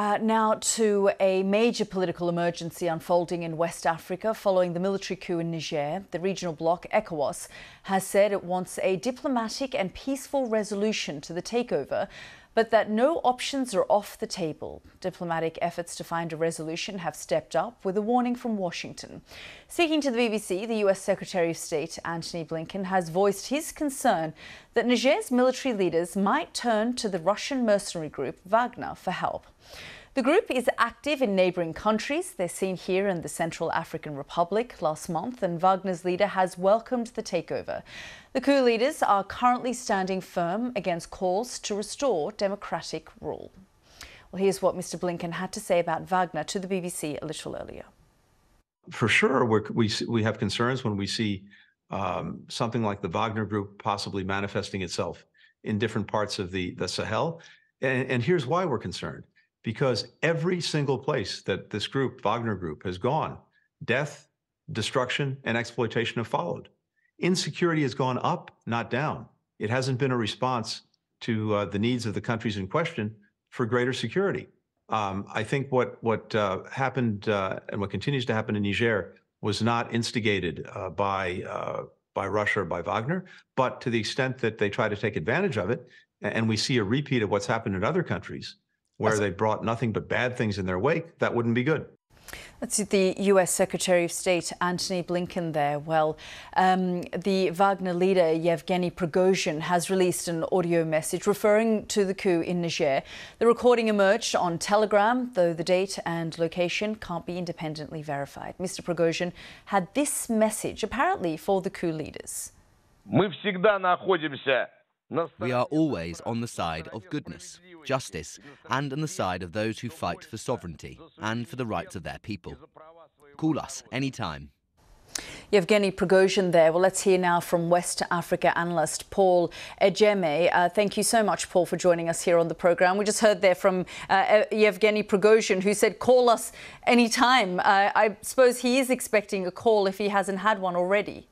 Uh, now to a major political emergency unfolding in West Africa following the military coup in Niger. The regional bloc, ECOWAS, has said it wants a diplomatic and peaceful resolution to the takeover but that no options are off the table. Diplomatic efforts to find a resolution have stepped up with a warning from Washington. Speaking to the BBC, the US Secretary of State Antony Blinken has voiced his concern that Niger's military leaders might turn to the Russian mercenary group Wagner for help. The group is active in neighbouring countries. They're seen here in the Central African Republic last month, and Wagner's leader has welcomed the takeover. The coup leaders are currently standing firm against calls to restore democratic rule. Well, here's what Mr. Blinken had to say about Wagner to the BBC a little earlier. For sure, we we have concerns when we see um, something like the Wagner Group possibly manifesting itself in different parts of the the Sahel, and, and here's why we're concerned because every single place that this group, Wagner Group, has gone, death, destruction, and exploitation have followed. Insecurity has gone up, not down. It hasn't been a response to uh, the needs of the countries in question for greater security. Um, I think what what uh, happened uh, and what continues to happen in Niger was not instigated uh, by uh, by Russia or by Wagner, but to the extent that they try to take advantage of it, and we see a repeat of what's happened in other countries, where they brought nothing but bad things in their wake, that wouldn't be good. That's the US Secretary of State Antony Blinken there. Well, um, the Wagner leader Yevgeny Prigozhin has released an audio message referring to the coup in Niger. The recording emerged on Telegram, though the date and location can't be independently verified. Mr. Prigozhin had this message apparently for the coup leaders. Мы всегда находимся we are always on the side of goodness, justice, and on the side of those who fight for sovereignty and for the rights of their people. Call us anytime. Yevgeny Prigozhin there. Well, let's hear now from West Africa analyst Paul Ejime. Uh, thank you so much, Paul, for joining us here on the program. We just heard there from uh, Yevgeny Prigozhin, who said, call us anytime. Uh, I suppose he is expecting a call if he hasn't had one already.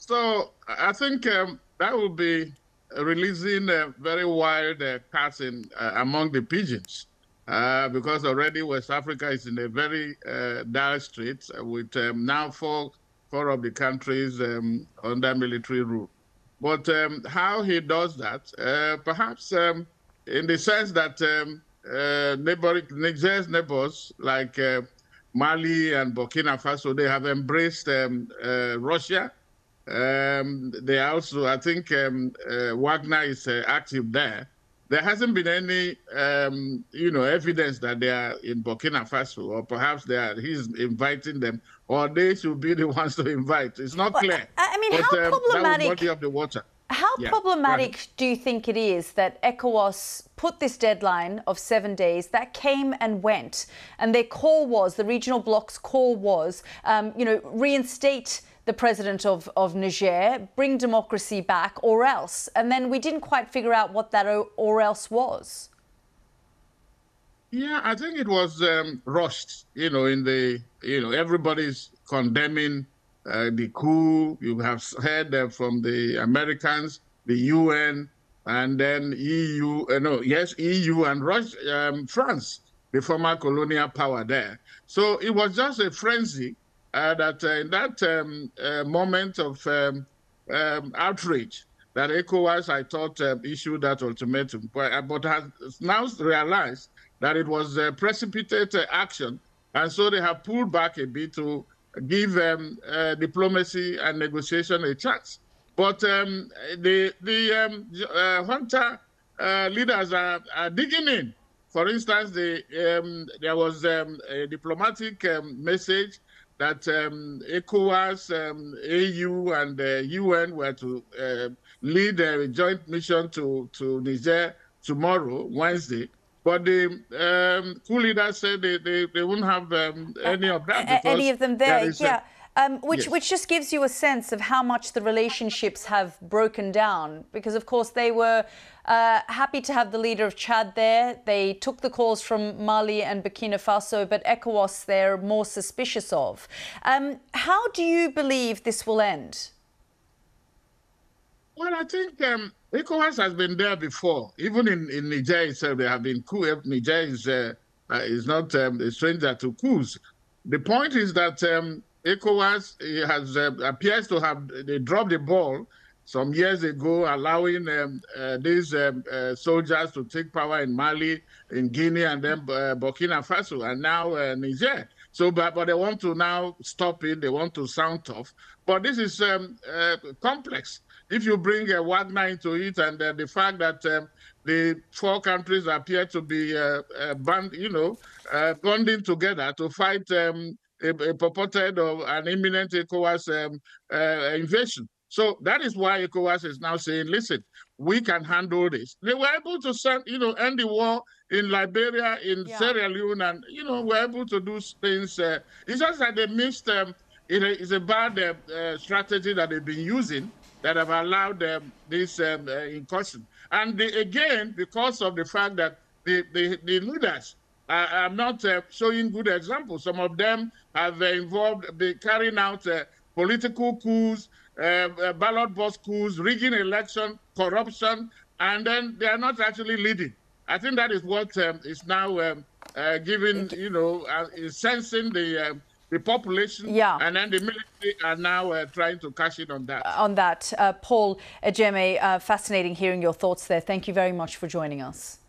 So I think um, that will be releasing a very wild uh, cats in, uh, among the pigeons. Uh, because already West Africa is in a very uh, dire strait with um, now four, four of the countries um, under military rule. But um, how he does that, uh, perhaps um, in the sense that um, uh, neighboring, Niger's neighbors like uh, Mali and Burkina Faso, they have embraced um, Russia um, they also, I think um, uh, Wagner is uh, active there. There hasn't been any, um, you know, evidence that they are in Burkina Faso, or perhaps they are. He's inviting them, or they should be the ones to invite. It's not clear. I mean, but, how um, problematic? body of the water. How yeah, problematic do you think it is that ECOWAS put this deadline of seven days that came and went, and their call was the regional bloc's call was, um, you know, reinstate the president of, of Niger, bring democracy back or else. And then we didn't quite figure out what that or else was. Yeah, I think it was um, rushed, you know, in the, you know, everybody's condemning uh, the coup. You have heard uh, from the Americans, the UN, and then EU, uh, no, yes, EU and Russia, um, France, the former colonial power there. So it was just a frenzy uh, that uh, in that um, uh, moment of um, um, outrage, that ECOWAS, I thought, uh, issued that ultimatum, but, uh, but has now realized that it was a precipitate action, and so they have pulled back a bit to give um, diplomacy and negotiation a chance. But um, the the um, junta leaders are, are, digging in. For instance, the, there was a diplomatic message that um, ECOWAS, um, AU, and the UN were to uh, lead a joint mission to, to Niger tomorrow, Wednesday. But the um, coup leaders said they, they, they wouldn't have um, any of that. Any of them there, yeah. Um, which, yes. which just gives you a sense of how much the relationships have broken down. Because, of course, they were uh, happy to have the leader of Chad there. They took the calls from Mali and Burkina Faso, but ECOWAS they're more suspicious of. Um, how do you believe this will end? Well, I think um, ECOWAS has been there before. Even in, in Niger itself, there have been coups. Niger is, uh, uh, is not um, a stranger to coups. The point is that um, ECOWAS has uh, appears to have they dropped the ball some years ago, allowing um, uh, these um, uh, soldiers to take power in Mali, in Guinea, and then uh, Burkina Faso, and now uh, Niger. So, but, but they want to now stop it. They want to sound tough. But this is um, uh, complex. If you bring uh, Wagner into it, and the fact that um, the four countries appear to be band, you know, bonding together to fight um, a, a, purported or an imminent ECOWAS um, invasion. So that is why ECOWAS is now saying, listen, we can handle this. They were able to send, you know, end the war in Liberia, in yeah. Sierra Leone, and, you know, were able to do things. Uh, it's just that they missed, um, it, it's a bad uh, uh, strategy that they've been using that have allowed um, this um, uh, incursion. And they, again, because of the fact that the, the, the leaders are, are not uh, showing good examples. Some of them have uh, involved, they carrying out political coups, uh, uh, ballot box coups, rigging election, corruption, and then they are not actually leading. I think that is what um, is now um, uh, giving, you know, uh, is sensing the um, the population, yeah. and then the military are now uh, trying to cash in on that. Uh, on that, uh, Paul Ejime, uh, fascinating hearing your thoughts there. Thank you very much for joining us.